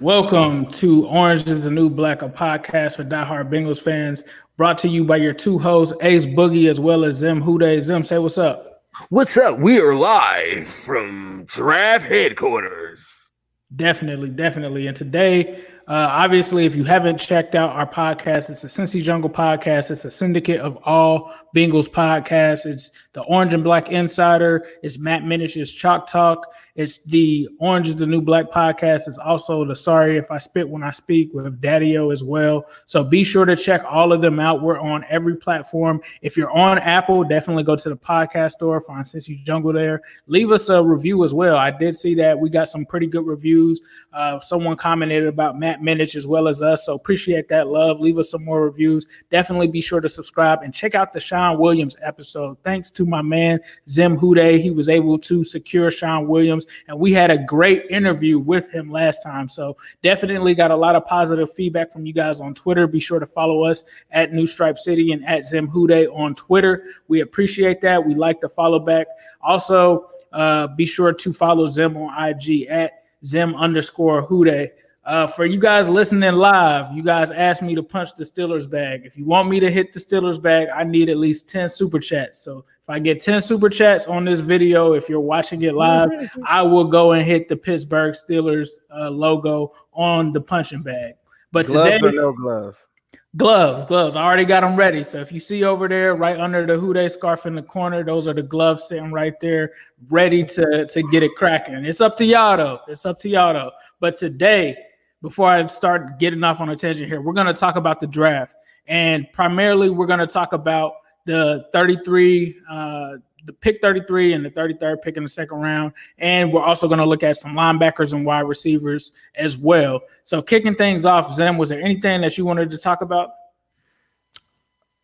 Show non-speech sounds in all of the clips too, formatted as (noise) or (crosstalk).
Welcome to Orange is the New Black, a podcast for diehard Bengals fans, brought to you by your two hosts, Ace Boogie as well as Zim Hude. Zim, say what's up. What's up? We are live from Giraffe headquarters. Definitely, definitely. And today uh, obviously, if you haven't checked out our podcast, it's the Cincy Jungle podcast. It's a syndicate of all Bengals podcasts. It's the Orange and Black Insider. It's Matt Minich's Chalk Talk. It's the Orange is the New Black podcast. It's also the Sorry If I Spit When I Speak with Daddio as well. So be sure to check all of them out. We're on every platform. If you're on Apple, definitely go to the podcast store, find Cincy Jungle there. Leave us a review as well. I did see that we got some pretty good reviews. Uh, someone commented about Matt Minich as well as us. So appreciate that love. Leave us some more reviews. Definitely be sure to subscribe and check out the Sean Williams episode. Thanks to my man Zim Hude. He was able to secure Sean Williams, and we had a great interview with him last time. So definitely got a lot of positive feedback from you guys on Twitter. Be sure to follow us at New Stripe City and at Zim Hude on Twitter. We appreciate that. We like to follow back. Also, uh, be sure to follow Zim on IG at Zim underscore Hude. Uh, for you guys listening live, you guys asked me to punch the Steelers bag. If you want me to hit the Steelers bag, I need at least 10 super chats. So I get 10 super chats on this video, if you're watching it live, (laughs) I will go and hit the Pittsburgh Steelers uh, logo on the punching bag. But gloves today, or no gloves? Gloves, gloves. I already got them ready. So if you see over there, right under the Hude scarf in the corner, those are the gloves sitting right there, ready to, to get it cracking. It's up to y'all though. It's up to y'all though. But today, before I start getting off on a tangent here, we're going to talk about the draft. And primarily, we're going to talk about the 33, uh, the pick 33 and the 33rd pick in the second round. And we're also going to look at some linebackers and wide receivers as well. So, kicking things off, Zem, was there anything that you wanted to talk about?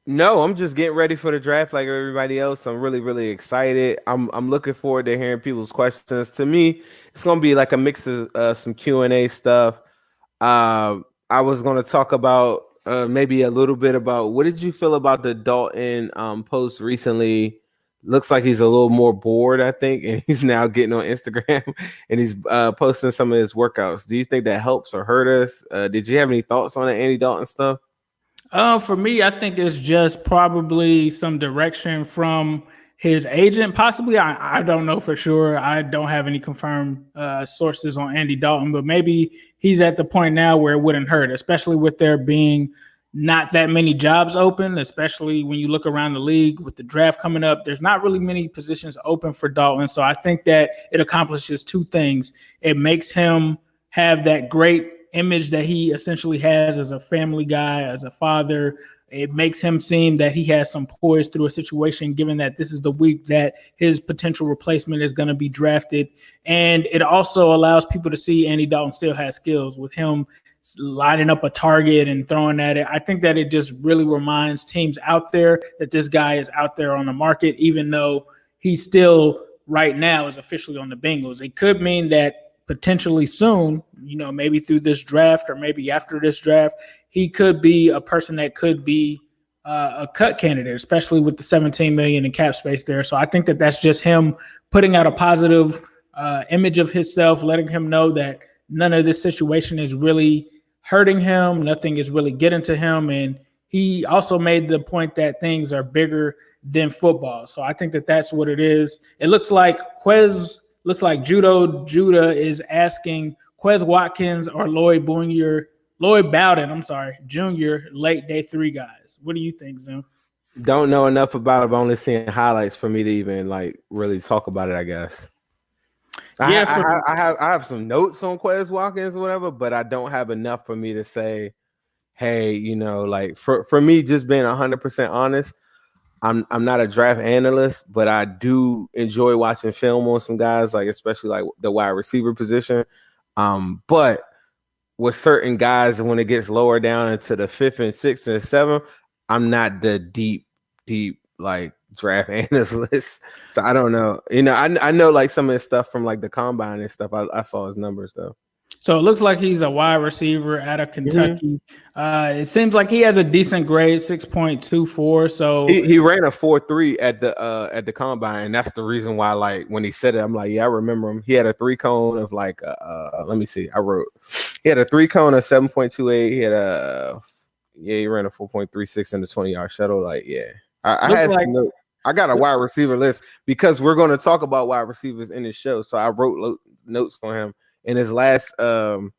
No, I'm just getting ready for the draft like everybody else. I'm really, really excited. I'm I'm looking forward to hearing people's questions. To me, it's gonna be like a mix of uh, some Q and A stuff, uh, I was going to talk about uh, maybe a little bit about what did you feel about the Dalton um, post recently? Looks like he's a little more bored, I think, (laughs) and he's now getting on Instagram (laughs) and he's uh, posting some of his workouts. Do you think that helps or hurt us? Uh, did you have any thoughts on the Andy Dalton stuff? Uh, for me, I think it's just probably some direction from his agent, possibly. I, I don't know for sure. I don't have any confirmed uh, sources on Andy Dalton, but maybe he's at the point now where it wouldn't hurt, especially with there being not that many jobs open, especially when you look around the league with the draft coming up. There's not really many positions open for Dalton. So I think that it accomplishes two things. It makes him have that great image that he essentially has as a family guy, as a father, it makes him seem that he has some poise through a situation, given that this is the week that his potential replacement is going to be drafted. And it also allows people to see Andy Dalton still has skills with him lining up a target and throwing at it. I think that it just really reminds teams out there that this guy is out there on the market, even though he's still right now is officially on the Bengals. It could mean that potentially soon, you know, maybe through this draft or maybe after this draft, he could be a person that could be uh, a cut candidate, especially with the 17 million in cap space there. So I think that that's just him putting out a positive uh, image of himself, letting him know that none of this situation is really hurting him, nothing is really getting to him, and he also made the point that things are bigger than football. So I think that that's what it is. It looks like Quez looks like Judo Judah is asking Quez Watkins or Lloyd Booyer, Lloyd Bowden, I'm sorry, Junior, late day three guys. What do you think, Zoom? Don't know enough about it, but only seeing highlights for me to even like really talk about it, I guess. Yeah, I, for- I, I, have I have some notes on Quez Watkins or whatever, but I don't have enough for me to say, hey, you know, like for, for me, just being hundred percent honest, I'm I'm not a draft analyst, but I do enjoy watching film on some guys, like especially like the wide receiver position. Um, but with certain guys, when it gets lower down into the fifth and sixth and seventh, I'm not the deep, deep like draft (laughs) analyst. So I don't know. You know, I I know like some of his stuff from like the combine and stuff. I, I saw his numbers though. So it looks like he's a wide receiver out of mm-hmm. Kentucky. Mm-hmm. Uh, it seems like he has a decent grade, six point two four. So he, he ran a four three at the uh, at the combine. And that's the reason why, like, when he said it, I'm like, yeah, I remember him. He had a three cone of like, uh, uh let me see, I wrote, he had a three cone of seven point two eight. He had a yeah, he ran a four point three six in the twenty yard shuttle. Like, yeah, I, I had like- some I got a wide receiver list because we're going to talk about wide receivers in this show. So I wrote lo- notes on him in his last um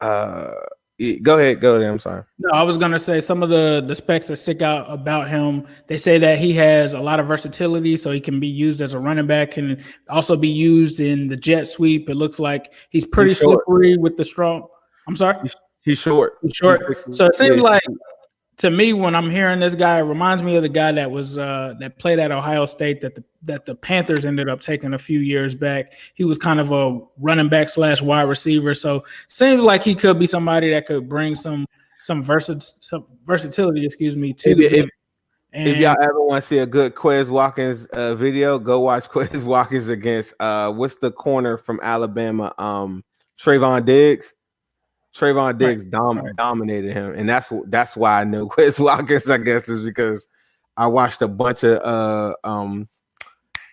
uh go ahead go ahead i'm sorry. No i was going to say some of the the specs that stick out about him they say that he has a lot of versatility so he can be used as a running back and also be used in the jet sweep. It looks like he's pretty he's slippery with the strong i'm sorry? He's short. He's short. He's so it seems yeah. like to me, when I'm hearing this guy, it reminds me of the guy that was uh, that played at Ohio State that the that the Panthers ended up taking a few years back. He was kind of a running back slash wide receiver, so seems like he could be somebody that could bring some some, some versatility, excuse me, to if, if, if y'all ever want to see a good Quez Watkins uh, video, go watch (laughs) Quez Watkins against uh, what's the corner from Alabama, um, Trevon Diggs. Trevon Diggs dom- right. dominated him, and that's that's why I know Quez (laughs) Watkins. I guess is because I watched a bunch of uh um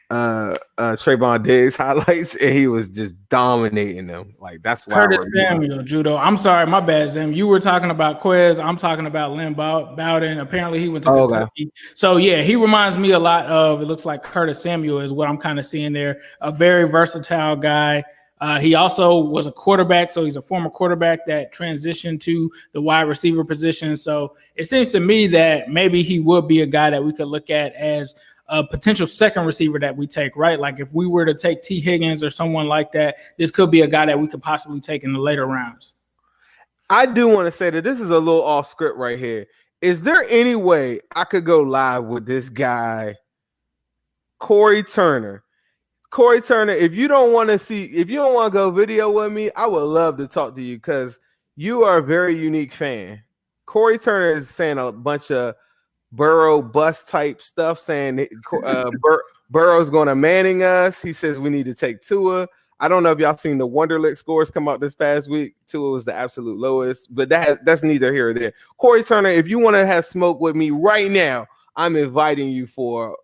uh uh Trevon Diggs (laughs) highlights, and he was just dominating them. Like that's why Curtis Samuel judo. I'm sorry, my bad, Zim. You were talking about Quez. I'm talking about Lynn Bowden. Apparently, he went to oh, Okay. So yeah, he reminds me a lot of. It looks like Curtis Samuel is what I'm kind of seeing there. A very versatile guy. Uh, he also was a quarterback, so he's a former quarterback that transitioned to the wide receiver position. So it seems to me that maybe he would be a guy that we could look at as a potential second receiver that we take, right? Like if we were to take Tee Higgins or someone like that, this could be a guy that we could possibly take in the later rounds. I do want to say that this is a little off script right here. Is there any way I could go live with this guy, Corey Turner? Corey Turner, if you don't want to see, if you don't want to go video with me, I would love to talk to you because you are a very unique fan. Corey Turner is saying a bunch of Burrow bus type stuff, saying uh, (laughs) Bur- Burrow's going to Manning us. He says we need to take Tua. I don't know if y'all seen the Wonderlic scores come out this past week. Tua was the absolute lowest, but that that's neither here or there. Corey Turner, if you want to have smoke with me right now, I'm inviting you for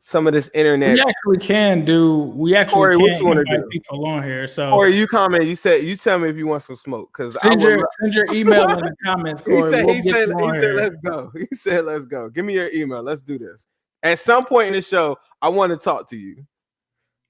some of this internet. We actually can do. We actually Corey, can what you want to do? people on here. So, Corey, you comment. You said you tell me if you want some smoke because send your send your email in the (laughs) comments. Corey. He said, we'll he, said, he said let's go. (laughs) He said let's go. Give me your email. Let's do this. At some point in the show, I want to talk to you.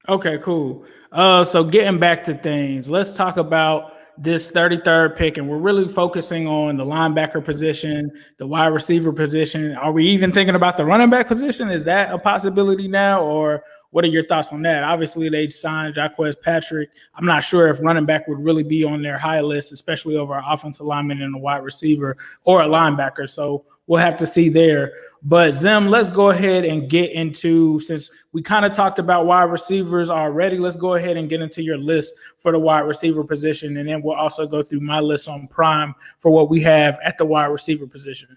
Okay, cool. Uh, so getting back to things, let's talk about this 33rd pick, and we're really focusing on the linebacker position, the wide receiver position. Are we even thinking about the running back position? Is that a possibility now, or what are your thoughts on that? Obviously, they signed Jacques Patrick. I'm not sure if running back would really be on their high list, especially over an offensive lineman and a wide receiver or a linebacker. So we'll have to see there. But Zim, let's go ahead and get into since we kind of talked about wide receivers already. Let's go ahead and get into your list for the wide receiver position, and then we'll also go through my list on Prime for what we have at the wide receiver position.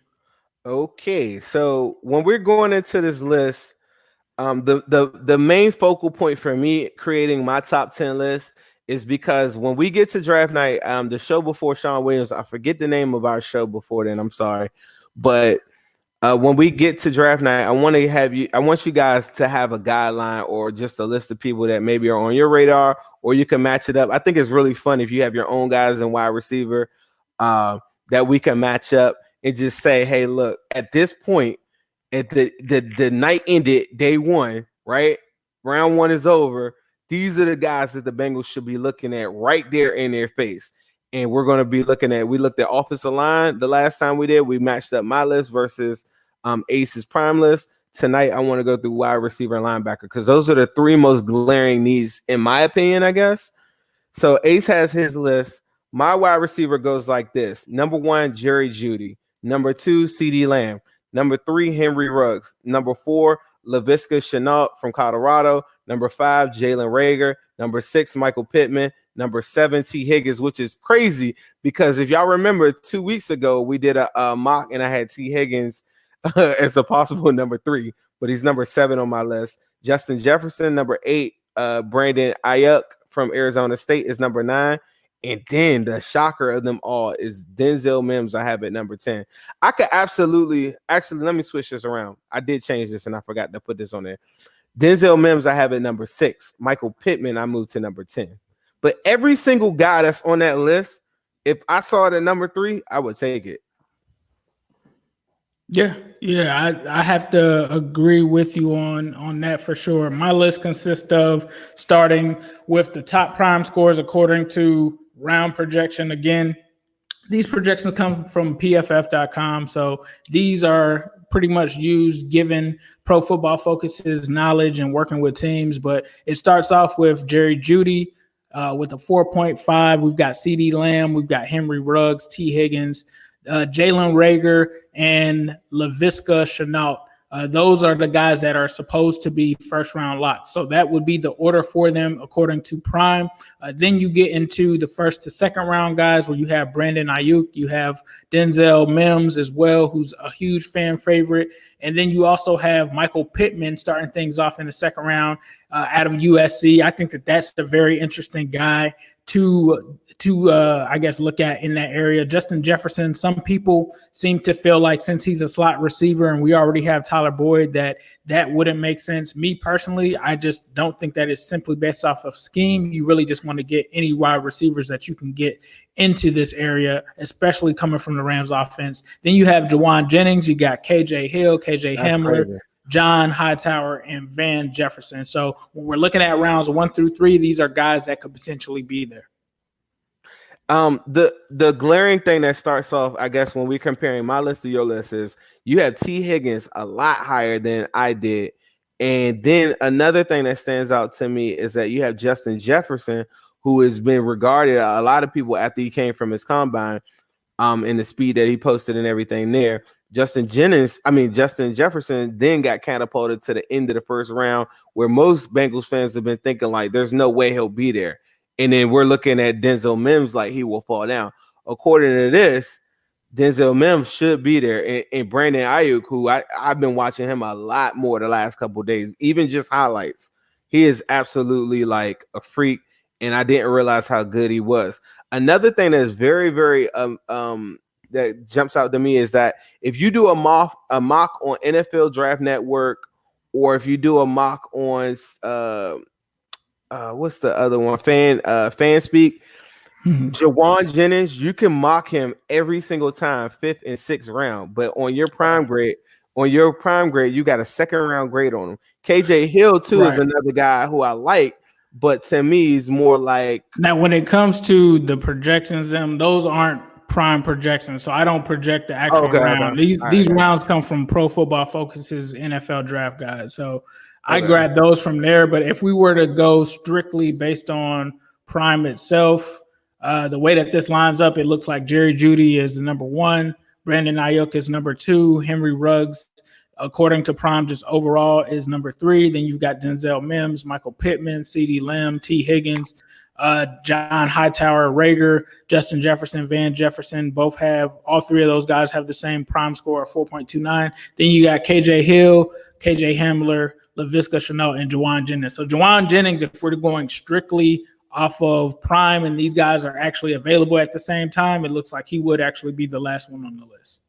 Okay, so when we're going into this list, um, the the the main focal point for me creating my top ten list is because when we get to draft night, um, the show before Sean Williams, I forget the name of our show before then. I'm sorry, but uh, when we get to draft night, I want to have you. I want you guys to have a guideline or just a list of people that maybe are on your radar, or you can match it up. I think it's really fun if you have your own guys and wide receiver uh, that we can match up and just say, "Hey, look, at this point, at the the the night ended day one, right? Round one is over. These are the guys that the Bengals should be looking at right there in their face." And we're going to be looking at we looked at offensive line the last time we did we matched up my list versus um ace's prime list tonight i want to go through wide receiver and linebacker because those are the three most glaring needs in my opinion i guess so ace has his list my wide receiver goes like this number one jerry Jeudy. number two CeeDee Lamb number three henry ruggs number four Laviska Shenault from Colorado. Number five, Jalen Reagor. Number six, Michael Pittman. Number seven, Tee Higgins, which is crazy because if y'all remember two weeks ago, we did a, a mock and I had Tee Higgins uh, (laughs) as a possible (laughs) number three, but he's number seven on my list. Justin Jefferson, number eight. Uh, Brandon Aiyuk from Arizona State is number nine. And then the shocker of them all is Denzel Mims. I have at number 10. I could absolutely actually let me switch this around. I did change this and I forgot to put this on there. Denzel Mims, I have at number six. Michael Pittman, I moved to number 10. But every single guy that's on that list, if I saw it at number three, I would take it. Yeah, yeah, I, I have to agree with you on on that for sure. My list consists of starting with the top prime scores according to round projection. Again, these projections come from pff.com. So these are pretty much used given pro football focuses knowledge and working with teams. But it starts off with Jerry Jeudy uh, with a 4.5. We've got CeeDee Lamb, we've got Henry Ruggs, Tee Higgins, uh, Jalen Reagor, and Laviska Shenault uh, those are the guys that are supposed to be first round lots. So that would be the order for them according to Prime. Uh, then you get into the first to second round guys where you have Brandon Aiyuk, you have Denzel Mims as well, who's a huge fan favorite. And then you also have Michael Pittman starting things off in the second round uh, out of USC. I think that that's a very interesting guy to to uh, I guess look at in that area. Justin Jefferson. Some people seem to feel like since he's a slot receiver and we already have Tyler Boyd, that that wouldn't make sense. Me personally, I just don't think that is simply based off of scheme. You really just want to get any wide receivers that you can get into this area, especially coming from the Rams offense. Then you have Jauan Jennings. You got KJ Hill, KJ That's Hamler. Crazy. John Hightower and Van Jefferson. So when we're looking at rounds one through three, these are guys that could potentially be there. Um, the the glaring thing that starts off, I guess, when we're comparing my list to your list is you have Tee Higgins a lot higher than I did. And then another thing that stands out to me is that you have Justin Jefferson, who has been regarded a lot of people after he came from his combine, um, and the speed that he posted and everything there. Justin Jennings, I mean Justin Jefferson, then got catapulted to the end of the first round, where most Bengals fans have been thinking like, "There's no way he'll be there." And then we're looking at Denzel Mims like he will fall down. According to this, Denzel Mims should be there. And, and Brandon Aiyuk, who I, I've been watching him a lot more the last couple days, even just highlights. He is absolutely like a freak. And I didn't realize how good he was. Another thing that's very, very um, um that jumps out to me is that if you do a mock a mock on NFL Draft Network, or if you do a mock on uh uh, what's the other one? Fan uh FanSpeak. Mm-hmm. Jauan Jennings, you can mock him every single time, fifth and sixth round. But on your prime grade, on your prime grade, you got a second round grade on him. KJ Hill too right. is another guy who I like, but to me, he's more like now when it comes to the projections, them those aren't prime projections. So I don't project the actual okay, round. Okay. These All these right. rounds come from Pro Football Focus's NFL Draft Guide. So okay. I grab those from there. But if we were to go strictly based on prime itself, uh, the way that this lines up, it looks like Jerry Jeudy is the number one. Brandon Aiyuk is number two. Henry Ruggs, according to Prime, just overall is number three. Then you've got Denzel Mims, Michael Pittman, CeeDee Lamb, Tee Higgins, uh, John Hightower, Reagor, Justin Jefferson, Van Jefferson. Both have all three of those guys have the same Prime score of 4.29. Then you got KJ Hill, KJ Hamler, Laviska Shenault, and Jauan Jennings. So Jauan Jennings, if we're going strictly off of Prime and these guys are actually available at the same time, it looks like he would actually be the last one on the list.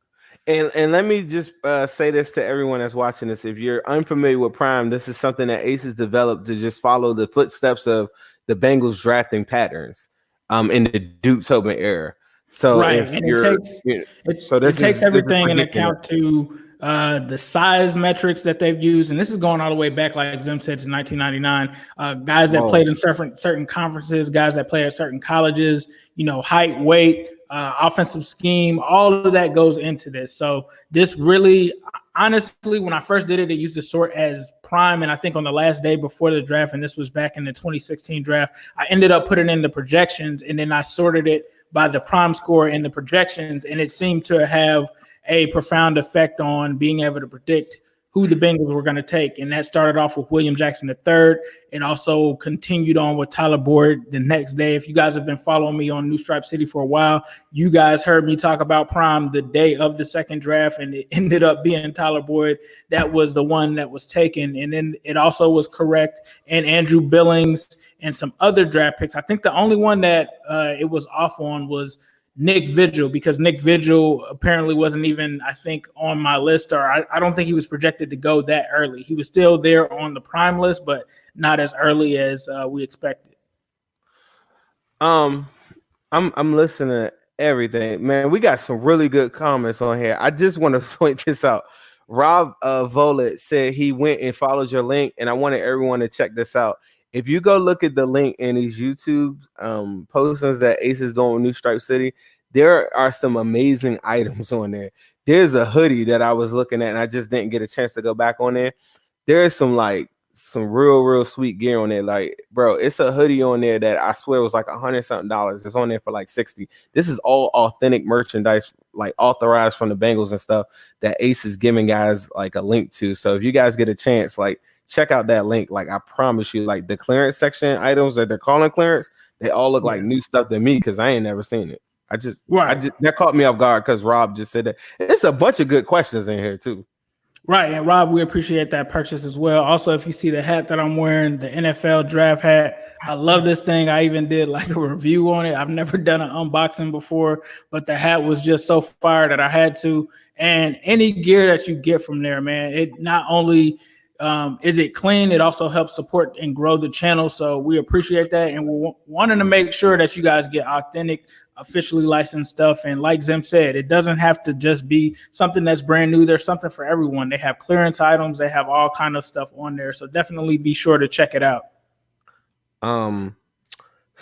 And and let me just uh, say this to everyone that's watching this: if you're unfamiliar with Prime, this is something that Aces developed to just follow the footsteps of the Bengals drafting patterns um, in the Duke Tobin era. So right, and it takes, it, so this it takes is, everything in account to uh, the size metrics that they've used, and this is going all the way back, like Zim said, to 1999. Uh, guys that played in certain certain conferences, guys that play at certain colleges, you know, height, weight, uh, offensive scheme, all of that goes into this. So this really, honestly, when I first did it, it used to sort as prime, and I think on the last day before the draft, and this was back in the 2016 draft, I ended up putting in the projections, and then I sorted it by the prime score in the projections, and it seemed to have a profound effect on being able to predict who the Bengals were going to take. And that started off with William Jackson III. It also continued on with Tyler Boyd the next day. If you guys have been following me on New Stripe City for a while, you guys heard me talk about Prime the day of the second draft, and it (laughs) ended up being Tyler Boyd. That was the one that was taken. And then it also was correct. And Andrew Billings and some other draft picks. I think the only one that uh, it was off on was – Nick Vigil because Nick Vigil apparently wasn't even, I think, on my list, or I, I, don't think he was projected to go that early. He was still there on the prime list, but not as early as uh, we expected. Um, I'm I'm listening to everything, man. We got some really good comments on here. I just want to (laughs) point this out. Rob uh, Volet said he went and followed your link, and I wanted everyone to check this out if you go look at the link in these YouTube um, postings that Ace is doing with New Stripe City, there are some amazing (laughs) items on there. There's a hoodie that I was looking at, and I just didn't get a chance to go back on there. There is some like some real, real sweet gear on there. Like, bro, it's a hoodie on there that I swear was like a hundred something dollars. It's on there for like 60. This is all authentic merchandise, like authorized from the Bengals and stuff that Ace is giving guys like a link to. So if you guys get a chance, like check out that link. Like I promise you, like the clearance section items that they're calling clearance, they all look like new stuff to me because I ain't never seen it. I just, right. I just that caught me off guard because Rob just said that. It's a bunch of good questions in here too. Right, and Rob, we appreciate that purchase as well. Also, if you see the hat that I'm wearing, the NFL draft hat, I love this thing. I even did like a review on it. I've never done an unboxing before, but the hat was just so fire that I had to. And any gear that you get from there, man, it not only um, is it clean? It also helps support and grow the channel. So we appreciate that. And we're wanting to make sure that you guys get authentic, officially licensed stuff. And like Zim said, it doesn't have to just be something that's brand new. There's something for everyone. They have clearance items. They have all kind of stuff on there. So definitely be sure to check it out. Um,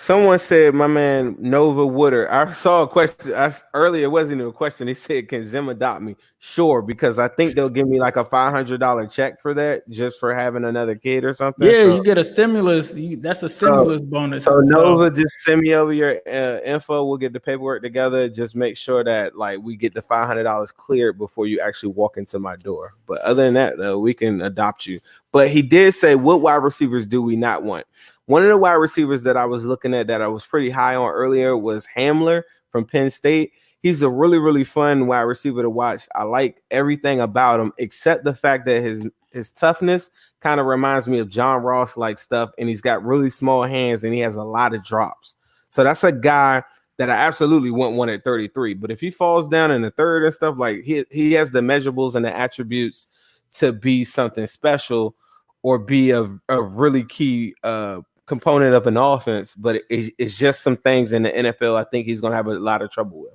Someone said, "My man Nova Wooder." I saw a question I, earlier. It wasn't even a question. He said, "Can Zim adopt me?" Sure, because I think they'll give me like a five hundred dollar check for that, just for having another kid or something. Yeah, so, you get a stimulus. You, that's a stimulus so, bonus. So, so Nova, just send me over your uh, info. We'll get the paperwork together. Just make sure that like we get the five hundred dollars cleared before you actually walk into my door. But other than that, though, we can adopt you. But he did say, "What wide receivers do we not want?" One of the wide receivers that I was looking at that I was pretty high on earlier was Hamler from Penn State. He's a really, really fun wide receiver to watch. I like everything about him except the fact that his his toughness kind of reminds me of John Ross like stuff, and he's got really small hands and he has a lot of drops. So that's a guy that I absolutely wouldn't want at 33. But if he falls down in the third and stuff, like he he has the measurables and the attributes to be something special or be a, a really key uh component of an offense, but it, it's just some things in the NFL. I think he's going to have a lot of trouble with.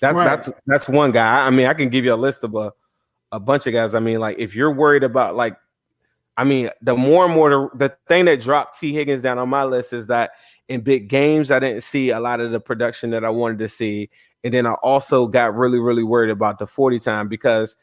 That's right. that's that's one guy. I mean, I can give you a list of a, a bunch of guys. I mean, like if you're worried about like, I mean, the more and more the, the thing that dropped Tee Higgins down on my list is that in big games I didn't see a lot of the production that I wanted to see, and then I also got really really worried about the 40 time because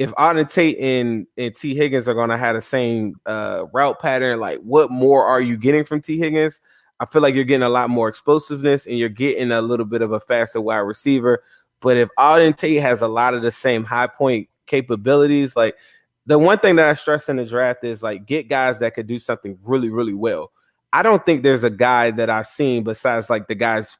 if Auden Tate and, and Tee Higgins are to have the same uh, route pattern, like what more are you getting from Tee Higgins? I feel like you're getting a lot more explosiveness and you're getting a little bit of a faster wide receiver. But if Auden Tate has a lot of the same high point capabilities, like the one thing that I stress in the draft is like get guys that could do something really, really well. I don't think there's a guy that I've seen besides like the guys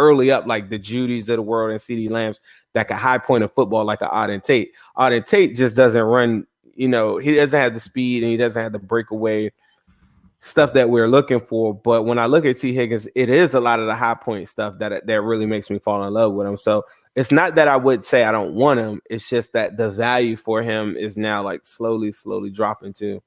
early up, like the Jeudys of the world and CeeDee Lambs, that can high point of football like an Auden Tate. Auden Tate just doesn't run, you know, he doesn't have the speed and he doesn't have the breakaway stuff that we're looking for. But when I look at Tee Higgins, it is a lot of the high point stuff that that really makes me fall in love with him. So it's not that I would say I don't want him. It's just that the value for him is now like slowly, slowly dropping too.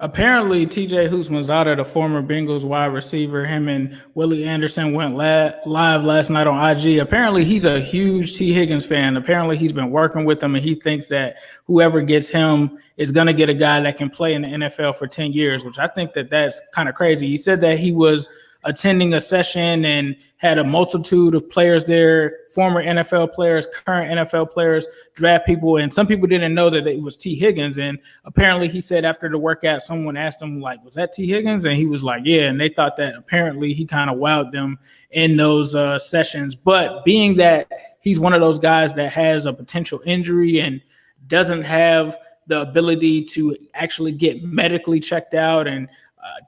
Apparently, TJ Houshmandzadeh, the former Bengals wide receiver, him and Willie Anderson went la- live last night on IG. Apparently, he's a huge Tee Higgins fan. Apparently, he's been working with him, and he thinks that whoever gets him is going to get a guy that can play in the NFL for 10 years, which I think that that's kind of crazy. He said that he was – attending a session and had a multitude of players there, former NFL players, current NFL players, draft people, and some people didn't know that it was Tee Higgins. And apparently, he said after the workout, someone asked him like, "Was that Tee Higgins?" And he was like, "Yeah." And they thought that apparently he kind of wowed them in those uh, sessions. But being that he's one of those guys that has a potential injury and doesn't have the ability to actually get medically checked out and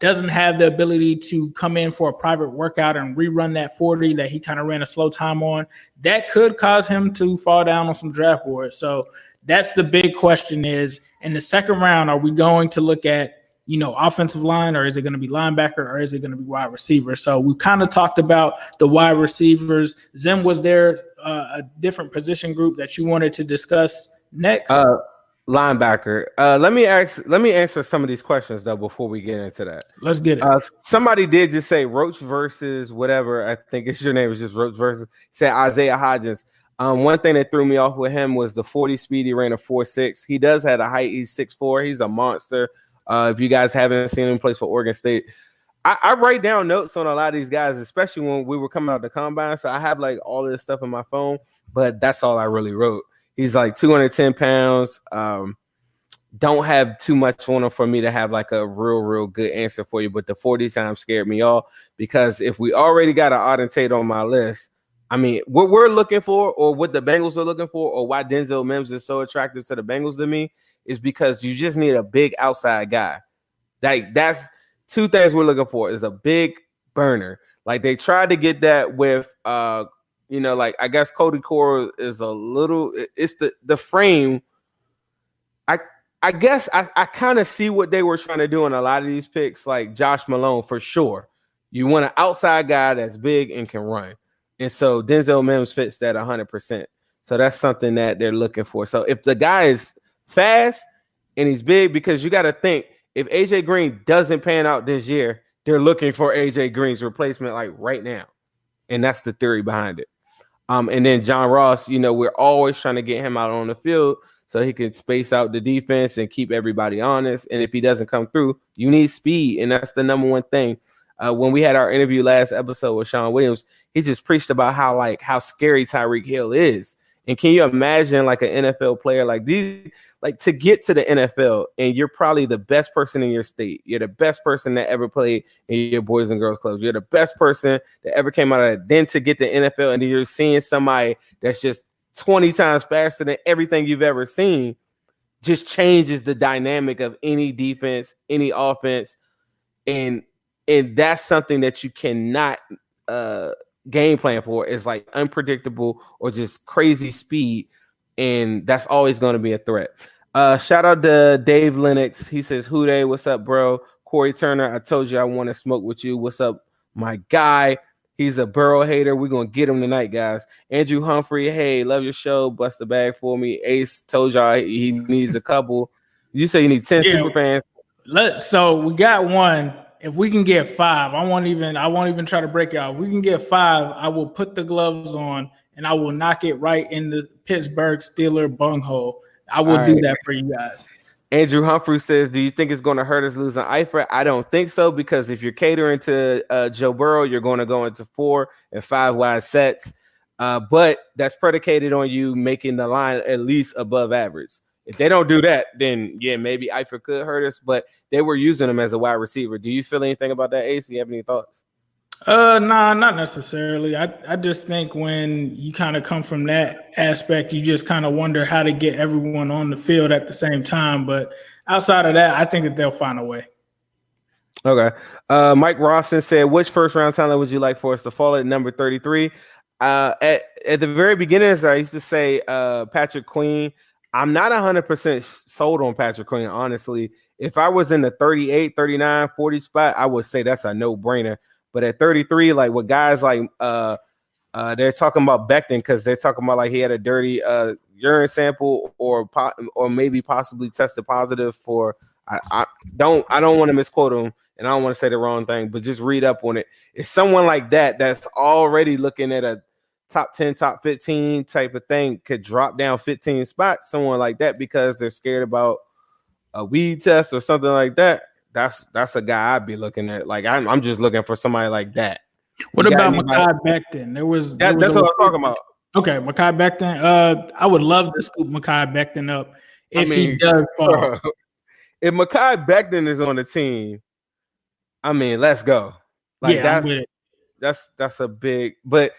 doesn't have the ability to come in for a private workout and rerun that 40 that he kind of ran a slow time on, that could cause him to fall down on some draft boards. So that's the big question is in the second round, are we going to look at you know, offensive line, or is it going to be linebacker, or is it going to be wide receiver? So we kind of talked about the wide receivers. Zim, was there uh, a different position group that you wanted to discuss next? Uh, linebacker. Uh, let me ask. Let me answer some of these questions though before we get into that. Let's get it. Uh, somebody did just say Roach versus whatever. I think it's your name is just Roach versus. Said Isaiah Hodgins. Um, one thing that threw me off with him was the 40 speed. He ran a 4.6. He does have a height. He's 6'4. He's a monster. Uh, if you guys haven't seen him play for Oregon State, I, I, write down notes on a lot of these guys, especially when we were coming out the combine. So I have like all this stuff in my phone, but that's all I really wrote. He's like 210 pounds. Um, don't have too much on him for me to have like a real, real good answer for you. But the 40 times scared me all because if we already got an Auden Tate on my list, I mean, what we're looking for, or what the Bengals are looking for, or why Denzel Mims is so attractive to the Bengals to me, is because you just need a big outside guy. Like that's two things we're looking for: is a big burner. Like they tried to get that with uh you know, like I guess Cody Core is a little. It's the the frame. I I guess I, I kind of see what they were trying to do in a lot of these picks, like Josh Malone for sure. You want an outside guy that's big and can run, and so Denzel Mims fits that hundred percent. So that's something that they're looking for. So if the guy is fast and he's big, because you got to think if AJ Green doesn't pan out this year, they're looking for AJ Green's replacement like right now, and that's the theory behind it. Um, and then John Ross, you know, we're always trying to get him out on the field so he can space out the defense and keep everybody honest. And if he doesn't come through, you need speed, and that's the number one thing. Uh, when we had our interview last episode with Sean Williams, he just preached about how like how scary Tyreek Hill is. And can you imagine like an NFL player like these? like to get to the NFL and you're probably the best person in your state. You're the best person that ever played in your boys and girls clubs. You're the best person that ever came out of it. Then to get the NFL and you're seeing somebody that's just 20 times faster than everything you've ever seen just changes the dynamic of any defense, any offense. And and that's something that you cannot uh game plan for is like unpredictable or just crazy speed and that's always going to be a threat. Uh, shout out to Dave Lennox. He says, "Who? What's up, bro? Corey Turner. I told you I want to smoke with you. What's up, my guy? He's a Burrow hater. We're gonna get him tonight, guys. Andrew Humphrey. Hey, love your show. Bust the bag for me. Ace told y'all he needs a couple. You say you need ten yeah. super fans. Let so we got one. If we can get five, I won't even. I won't even try to break out. If we can get five. I will put the gloves on and I will knock it right in the Pittsburgh Steeler bunghole I will do that for you guys. Andrew Humphrey says, "Do you think it's going to hurt us losing Eifert? I don't think so because if you're catering to uh, Joe Burrow, you're going to go into four and five wide sets, uh, but that's predicated on you making the line at least above average. If they don't do that, then yeah, maybe Eifert could hurt us. But they were using him as a wide receiver. Do you feel anything about that, Ace? Do you have any thoughts? Uh, nah, not necessarily. I, I just think when you kind of come from that aspect, you just kind of wonder how to get everyone on the field at the same time. But outside of that, I think that they'll find a way. Okay. Uh, Mike Rawson said, which first round talent would you like for us to fall at number 33? Uh, at, at the very beginning, as I used to say, uh, Patrick Queen. I'm not 100% sold on Patrick Queen, honestly. If I was in the 38, 39, 40 spot, I would say that's a no brainer. But at 33, like with guys like uh uh they're talking about Becton because they're talking about like he had a dirty uh urine sample or po- or maybe possibly tested positive for I, I don't I don't want to misquote him and I don't want to say the wrong thing, but just read up on it. It's someone like that that's already looking at a top 10, top 15 type of thing could drop down 15 spots, someone like that, because they're scared about a weed test or something like that that's that's a guy I'd be looking at. Like I'm, I'm just looking for somebody like that. What about Mekhi Becton? There was, there that, was that's what I'm talking about. Okay, Mekhi Becton. Uh, I would love to scoop Mekhi Becton up if I mean, he does (laughs) fall. if Mekhi Becton is on the team, I mean, let's go. Like yeah, that's that's that's a big. But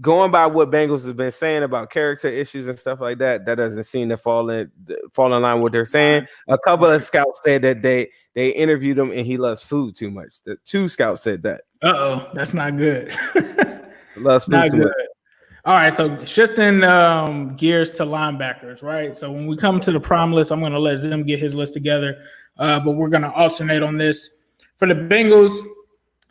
going by what Bengals have been saying about character issues and stuff like that, that doesn't seem to fall in fall in line with what they're saying. A couple of scouts said that they they interviewed him and he loves food too much. The two scouts said that. Uh oh, that's not good. (laughs) loves food not too good. much. All right, so shifting um, gears to linebackers, right? So when we come to the prime list, I'm going to let Zim get his list together, uh, but we're going to alternate on this. For the Bengals,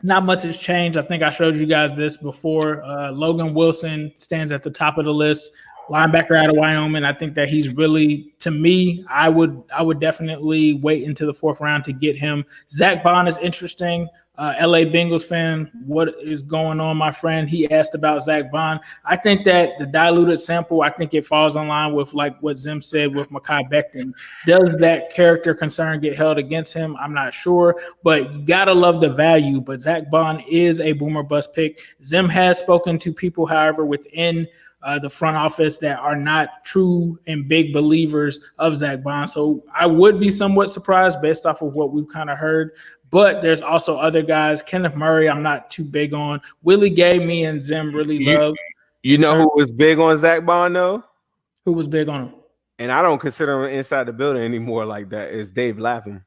not much has changed. I think I showed you guys this before. Uh, Logan Wilson stands at the top of the list, linebacker out of Wyoming. I think that he's really, to me, I would I would definitely wait into the fourth round to get him. Zach Baun is interesting uh, LA Bengals fan, what is going on, my friend? He asked about Zach Baun. I think that the diluted sample, I think it falls in line with like what Zim said with Mekhi Becton. Does that character concern get held against him? I'm not sure, but you gotta love the value. But Zach Baun is a boomer bust pick. Zim has spoken to people, however, within uh, the front office that are not true and big believers of Zach Baun. So I would be somewhat surprised based off of what we've kind of heard. But there's also other guys. Kenneth Murray, I'm not too big on. Willie Gay, me and Zim really you, love. You know who was big on Zach Baun though? Who was big on him? And I don't consider him inside the building anymore like that. Is Dave Lapham?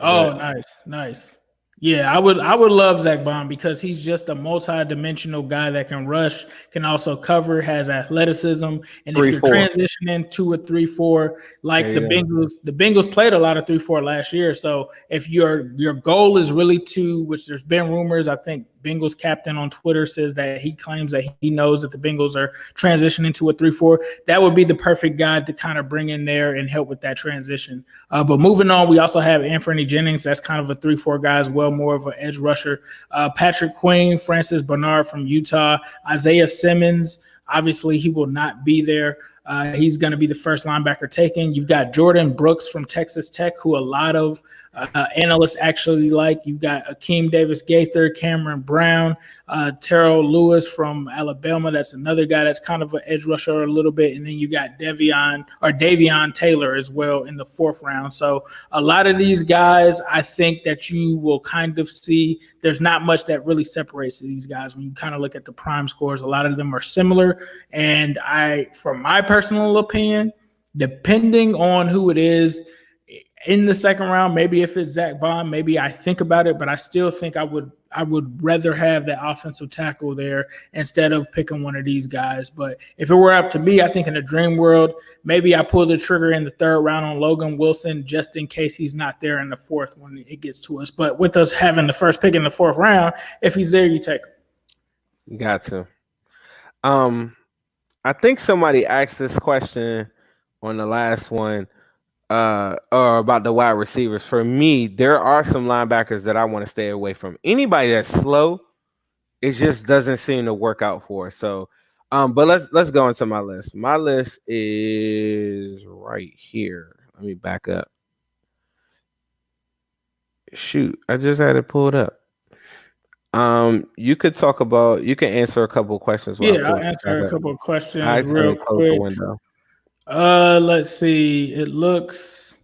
Oh, yeah. nice, nice. Yeah, I would I would love Zach Baun because he's just a multi-dimensional guy that can rush, can also cover, has athleticism, and three, if you're four. transitioning to a three-four, like yeah, the yeah. Bengals, the Bengals played a lot of three-four last year. So if your your goal is really to, which there's been rumors, I think Bengals captain on Twitter says that he claims that he knows that the Bengals are transitioning to a 3 4. That would be the perfect guy to kind of bring in there and help with that transition. Uh, but moving on, we also have Anfernee Jennings. That's kind of a 3 4 guy as well, more of an edge rusher. Uh, Patrick Queen, Francis Bernard from Utah, Isaiah Simmons. Obviously, he will not be there. Uh, he's going to be the first linebacker taken. You've got Jordan Brooks from Texas Tech, who a lot of uh, analysts actually like. You've got Akeem Davis Gaither, Cameron Brown, uh, Terrell Lewis from Alabama. That's another guy that's kind of an edge rusher a little bit. And then you got Devion or Davion Taylor as well in the fourth round. So a lot of these guys, I think that you will kind of see there's not much that really separates these guys when you kind of look at the prime scores. A lot of them are similar. And I, from my personal opinion, depending on who it is, in the second round. Maybe if it's Zach Baun, maybe I think about it, but I still think I would I would rather have that offensive tackle there instead of picking one of these guys. But if it were up to me, I think in a dream world, maybe I pull the trigger in the third round on Logan Wilson just in case he's not there in the fourth when it gets to us. But with us having the first pick in the fourth round, if he's there, you take him. Got to. Um, I think somebody asked this question on the last one uh or about the wide receivers. For me, there are some linebackers that I want to stay away from. Anybody that's slow, it just doesn't seem to work out for. So Um, but let's let's go into my list. My list is right here. Let me back up. Shoot, I just had it pulled up. Um, you could talk about. You can answer a couple questions. Yeah, I'll answer a couple of questions real quick. Uh, let's see. It looks.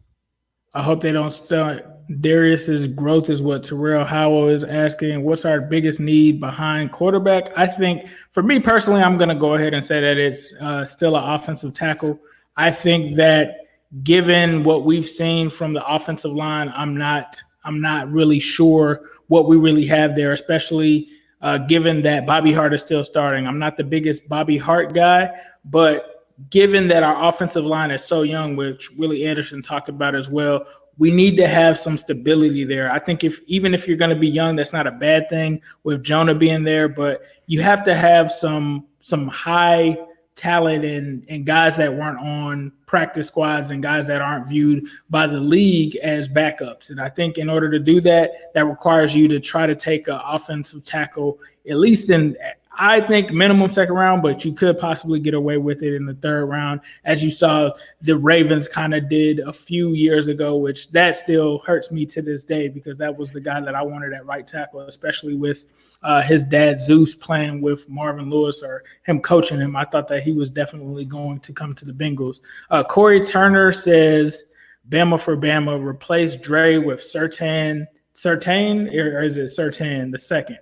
I hope they don't start. Darius's growth is what Terrell Howell is asking. What's our biggest need behind quarterback? I think, for me personally, I'm going to go ahead and say that it's uh, still an offensive tackle. I think that given what we've seen from the offensive line, I'm not. I'm not really sure what we really have there, especially uh, given that Bobby Hart is still starting. I'm not the biggest Bobby Hart guy, but given that our offensive line is so young, which Willie Anderson talked about as well, we need to have some stability there. I think if even if you're going to be young, that's not a bad thing with Jonah being there, but you have to have some some high talent and and guys that weren't on practice squads and guys that aren't viewed by the league as backups. And I think in order to do that, that requires you to try to take an offensive tackle at least in I think minimum second round, but you could possibly get away with it in the third round, as you saw the Ravens kind of did a few years ago, which that still hurts me to this day because that was the guy that I wanted at right tackle, especially with uh, his dad Zeus playing with Marvin Lewis or him coaching him. I thought that he was definitely going to come to the Bengals. Uh, Corey Turner says, "Bama for Bama, replace Dre with Surtain, Surtain, or is it Surtain the second?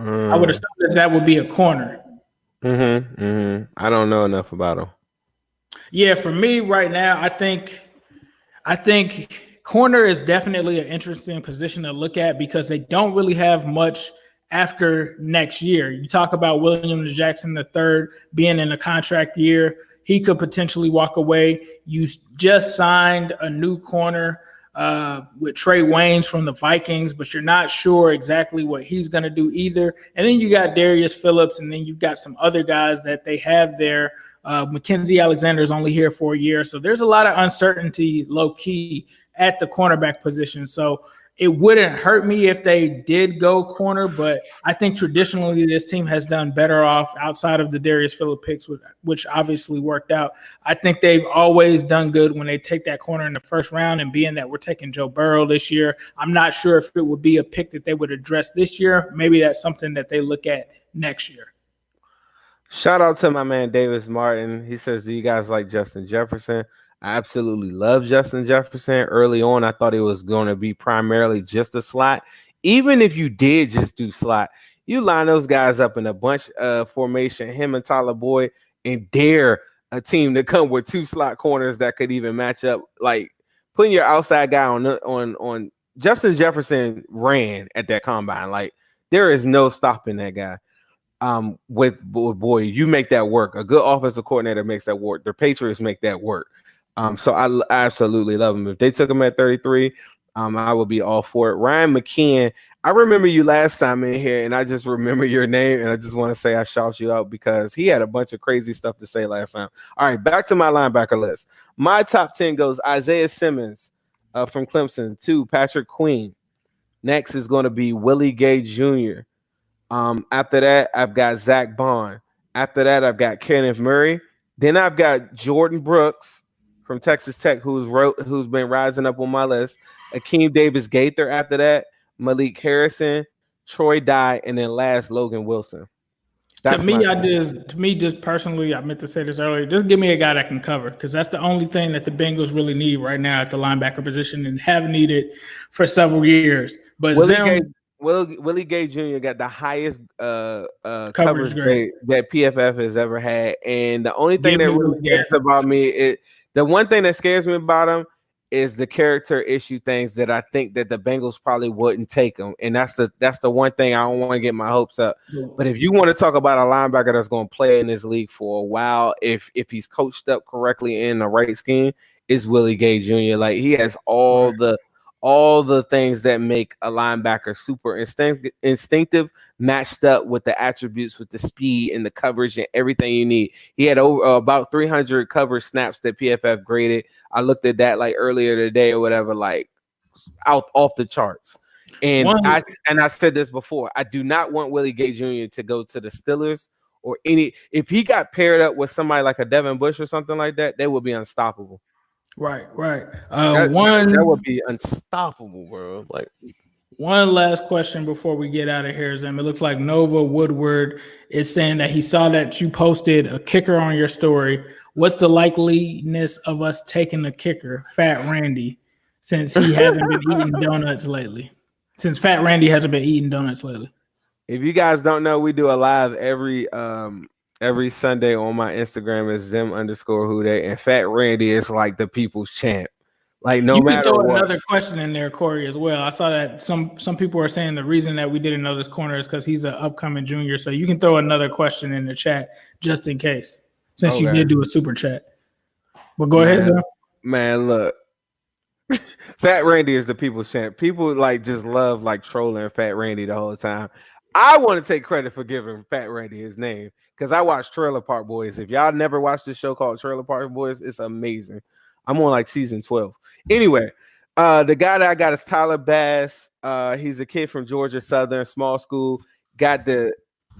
Mm. I would assume that that would be a corner. Mm-hmm, mm-hmm. I don't know enough about him. Yeah, for me right now, I think, I think corner is definitely an interesting position to look at because they don't really have much after next year. You talk about William Jackson the third being in a contract year. He could potentially walk away. You just signed a new corner uh, with Trae Waynes from the Vikings, but you're not sure exactly what he's going to do either. And then you got Darius Phillips, and then you've got some other guys that they have there. Uh, Mackensie Alexander is only here for a year, so there's a lot of uncertainty, low key, at the cornerback position. So it wouldn't hurt me if they did go corner, but I think traditionally this team has done better off outside of the Darius Phillip picks, which obviously worked out. I think they've always done good when they take that corner in the first round, and being that we're taking Joe Burrow this year, I'm not sure if it would be a pick that they would address this year. Maybe that's something that they look at next year. Shout out to my man Davis Martin. He says, "Do you guys like Justin Jefferson?" I absolutely love Justin Jefferson. Early on, I thought he was going to be primarily just a slot. Even if you did just do slot, you line those guys up in a bunch of formation, him and Tyler Boyd, and dare a team to come with two slot corners that could even match up. Like putting your outside guy on on on Justin Jefferson ran at that combine. Like there is no stopping that guy. Um, with boy, you make that work. A good offensive coordinator makes that work. The Patriots make that work. Um, so I, I absolutely love him. If they took him at 33, um, I would be all for it. Ryan McKeon, I remember you last time in here, and I just remember your name, and I just want to say I shout you out because he had a bunch of crazy stuff to say last time. All right, back to my linebacker list. My top 10 goes Isaiah Simmons uh, from Clemson, two, Patrick Queen. Next is going to be Willie Gay Jr. Um, after that, I've got Zach Baun. After that, I've got Kenneth Murray. Then I've got Jordyn Brooks from Texas Tech who's wrote who's been rising up on my list. Akeem Davis Gaither after that, Malik Harrison, Troy Dye, and then last Logan Wilson. That's to me, I just to me just personally, I meant to say this earlier. Just give me a guy that can cover because that's the only thing that the Bengals really need right now at the linebacker position and have needed for several years. But Willie, Zim, Gay, Will, Willie Gay Jr. got the highest uh, uh, coverage, coverage grade that PFF has ever had, and the only thing give that really gets about me is the one thing that scares me about him is the character issue things that I think that the Bengals probably wouldn't take him, and that's the that's the one thing I don't want to get my hopes up. But if you want to talk about a linebacker that's going to play in this league for a while, if if he's coached up correctly in the right scheme, is Willie Gay Jr. Like he has all the all the things that make a linebacker super instinct, instinctive matched up with the attributes with the speed and the coverage and everything you need. He had over uh, about 300 cover snaps that PFF graded. I looked at that like earlier today or whatever, like out off the charts. And One, I and I said this before. I do not want Willie Gay Jr. to go to the Steelers or any. If he got paired up with somebody like a Devin Bush or something like that, they would be unstoppable. Right, right. Uh, that, one that would be unstoppable, bro. Like one last question before we get out of here, Zim. It looks like Nova Woodward is saying that he saw that you posted a kicker on your story. What's the likeliness of us taking a kicker, Fat Randy, since he hasn't been eating (laughs) donuts lately? Since Fat Randy hasn't been eating donuts lately. If you guys don't know, we do a live every um every Sunday on my Instagram is Zim underscore Who they and Fat Randy is like the people's champ. Like no you matter throw what. another question in there, Corey, as well. I saw that some some people are saying the reason that we didn't know this corner is because he's an upcoming junior. So you can throw another question in the chat just in case, since okay. you did do a super chat. But go man, ahead, Zim. Man, look. (laughs) Fat Randy is the people's champ. People like just love like trolling Fat Randy the whole time. I want to take credit for giving Fat Randy his name because I watched Trailer Park Boys. If y'all never watched this show called Trailer Park Boys, it's amazing. I'm on like season 12. Anyway, uh, the guy that I got is Tyler Bass. Uh, he's a kid from Georgia Southern, small school. Got the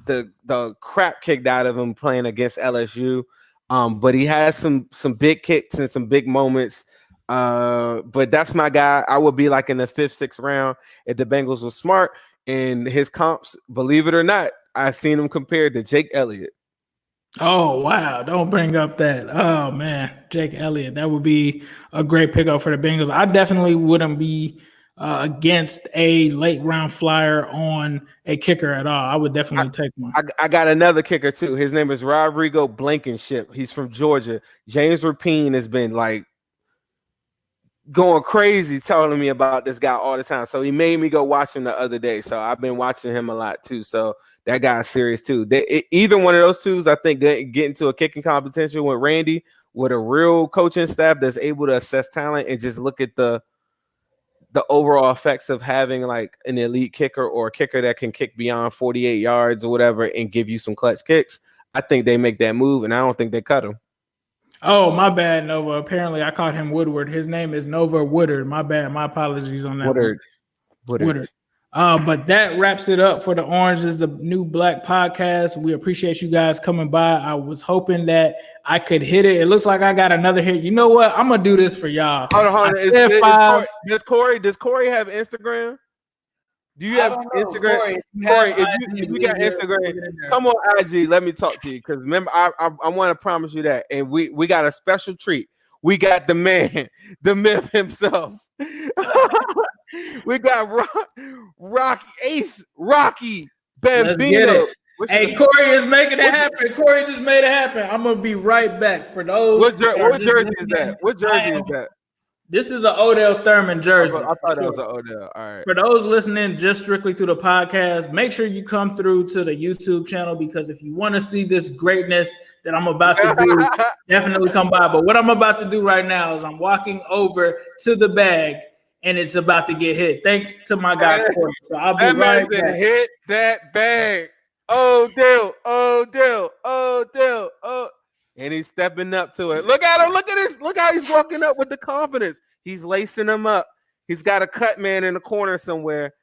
the the crap kicked out of him playing against LSU. Um, but he has some some big kicks and some big moments. Uh, but that's my guy. I would be like in the fifth, sixth round if the Bengals were smart. And his comps, believe it or not, I've seen him compared to Jake Elliott. Oh wow! Don't bring up that. Oh man, Jake Elliott. That would be a great pickup for the Bengals. I definitely wouldn't be uh, against a late round flyer on a kicker at all. I would definitely I, take one. I, I, got another kicker too. His name is Rodrigo Blankenship. He's from Georgia. James Rapine has been like going crazy telling me about this guy all the time. So he made me go watch him the other day. So I've been watching him a lot too. So that guy's serious too. They, it, either one of those twos, I think, get, get into a kicking competition with Randy with a real coaching staff that's able to assess talent and just look at the the overall effects of having like an elite kicker or a kicker that can kick beyond 48 yards or whatever and give you some clutch kicks. I think they make that move, and I don't think they cut him. Oh, my bad, Nova. Apparently, I caught him Woodward. His name is Nova Woodard. My bad. My apologies on that. Woodard. Woodard. Woodard. Uh, but that wraps it up for the Orange is the New Black podcast. We appreciate you guys coming by. I was hoping that I could hit it. It looks like I got another hit. You know what? I'm gonna do this for y'all. Hold on, hold on. Is, is, five. does Corey does Corey have Instagram? Do you have Instagram? Corey, Corey if, you, if you got Instagram, come on IG. Let me talk to you because remember, I I, I want to promise you that, and we we got a special treat. We got the man, (laughs) the myth himself. (laughs) we got Rock, Rocky Ace, Rocky Bambino. Hey, Corey is making it happen. Corey just made it happen. I'm gonna be right back for those. What, jer- what jersey is that? What jersey is that? This is an Odell Thurman jersey. I thought it was an Odell. All right. For those listening just strictly through the podcast, make sure you come through to the YouTube channel because if you want to see this greatness that I'm about to do, (laughs) definitely come by. But what I'm about to do right now is I'm walking over to the bag and it's about to get hit. Thanks to my guy Corey. So I'll be that right back. Hit that bag. Odell, Odell, Odell, oh and he's stepping up to it. Look at him. Look at this. Look how he's walking up with the confidence. He's lacing them up. He's got a cut man in the corner somewhere.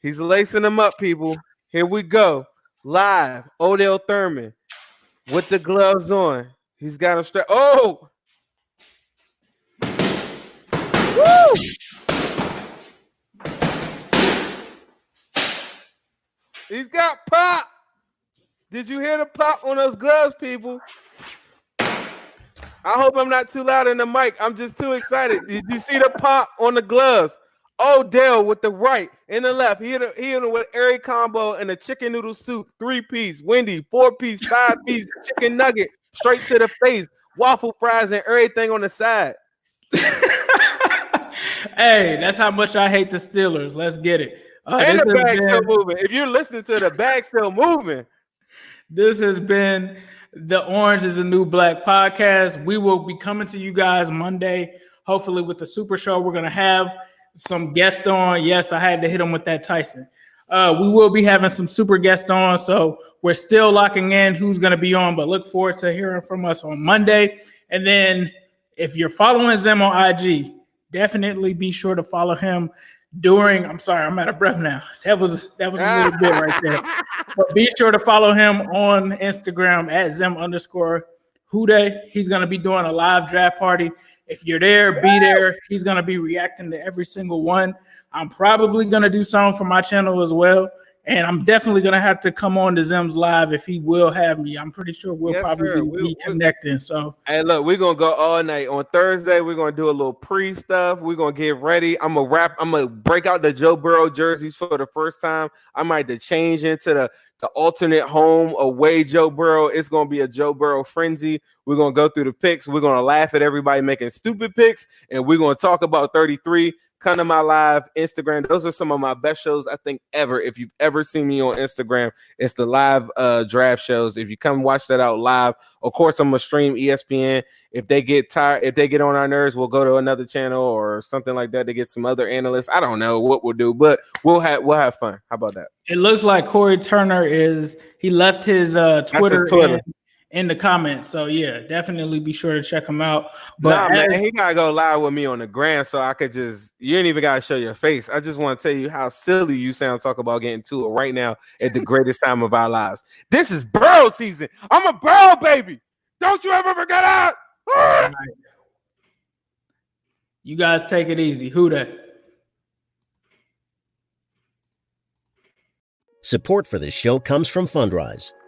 He's lacing them up, people. Here we go. Live. Odell Thurman with the gloves on. He's got a strap. Oh! Woo! He's got pop. Did you hear the pop on those gloves, people? I hope I'm not too loud in the mic. I'm just too excited. Did you see the pop on the gloves? Odell with the right and the left. He hit, a, he hit with Airy combo and a chicken noodle soup, three piece, Wendy, four piece, five piece, (laughs) chicken nugget, straight to the face, waffle fries, and everything on the side. (laughs) hey, that's how much I hate the Steelers. Let's get it. Uh, and the bag still moving. If you're listening to the bag still moving, this has been the Orange is the New Black podcast. We will be coming to you guys Monday, hopefully with the super show. We're going to have some guests on. Yes, I had to hit them with that Tyson. Uh, we will be having some super guests on, so we're still locking in who's going to be on, but look forward to hearing from us on Monday. And then if you're following Zim on IG, definitely be sure to follow him during. I'm sorry, I'm out of breath now. That was that was a little bit right there. (laughs) But be sure to follow him on Instagram at Zim underscore Hude. He's gonna be doing a live draft party. If you're there, be there. He's gonna be reacting to every single one. I'm probably gonna do some for my channel as well. And I'm definitely gonna have to come on to Zim's live if he will have me. I'm pretty sure we'll yes, probably we, be connecting. So hey, look, we're gonna go all night on Thursday. We're gonna do a little pre stuff. We're gonna get ready. I'm gonna wrap. I'm gonna break out the Joe Burrow jerseys for the first time. I might have to change into the the alternate home away Joe Burrow. It's gonna be a Joe Burrow frenzy. We're gonna go through the picks. We're gonna laugh at everybody making stupid picks, and we're gonna talk about 33 come to my live Instagram. Those are some of my best shows I think ever. If you've ever seen me on Instagram, it's the live uh draft shows. If you come watch that out live, of course I'm gonna stream ESPN. If they get tired, if they get on our nerves, we'll go to another channel or something like that to get some other analysts. I don't know what we'll do, but we'll have we'll have fun. How about that? It looks like Corey Turner is he left his uh Twitter, his Twitter in the comments. So yeah, definitely be sure to check him out. But nah, as- man, he gotta go live with me on the gram so I could just you ain't even gotta show your face. I just want to tell you how silly you sound talk about getting to it right now at the greatest time of our lives. This is Burrow season. I'm a Burrow baby. Don't you ever forget that. Right. You guys take it easy. Who that? Support for this show comes from Fundrise.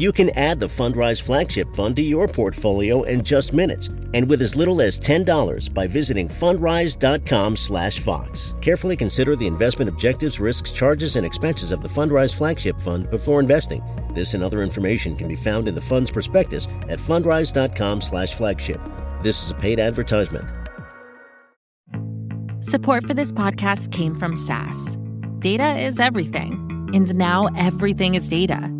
You can add the Fundrise Flagship Fund to your portfolio in just minutes and with as little as $10 by visiting fundrise.com/fox. Carefully consider the investment objectives, risks, charges and expenses of the Fundrise Flagship Fund before investing. This and other information can be found in the fund's prospectus at fundrise.com/flagship. This is a paid advertisement. Support for this podcast came from SAS. Data is everything, and now everything is data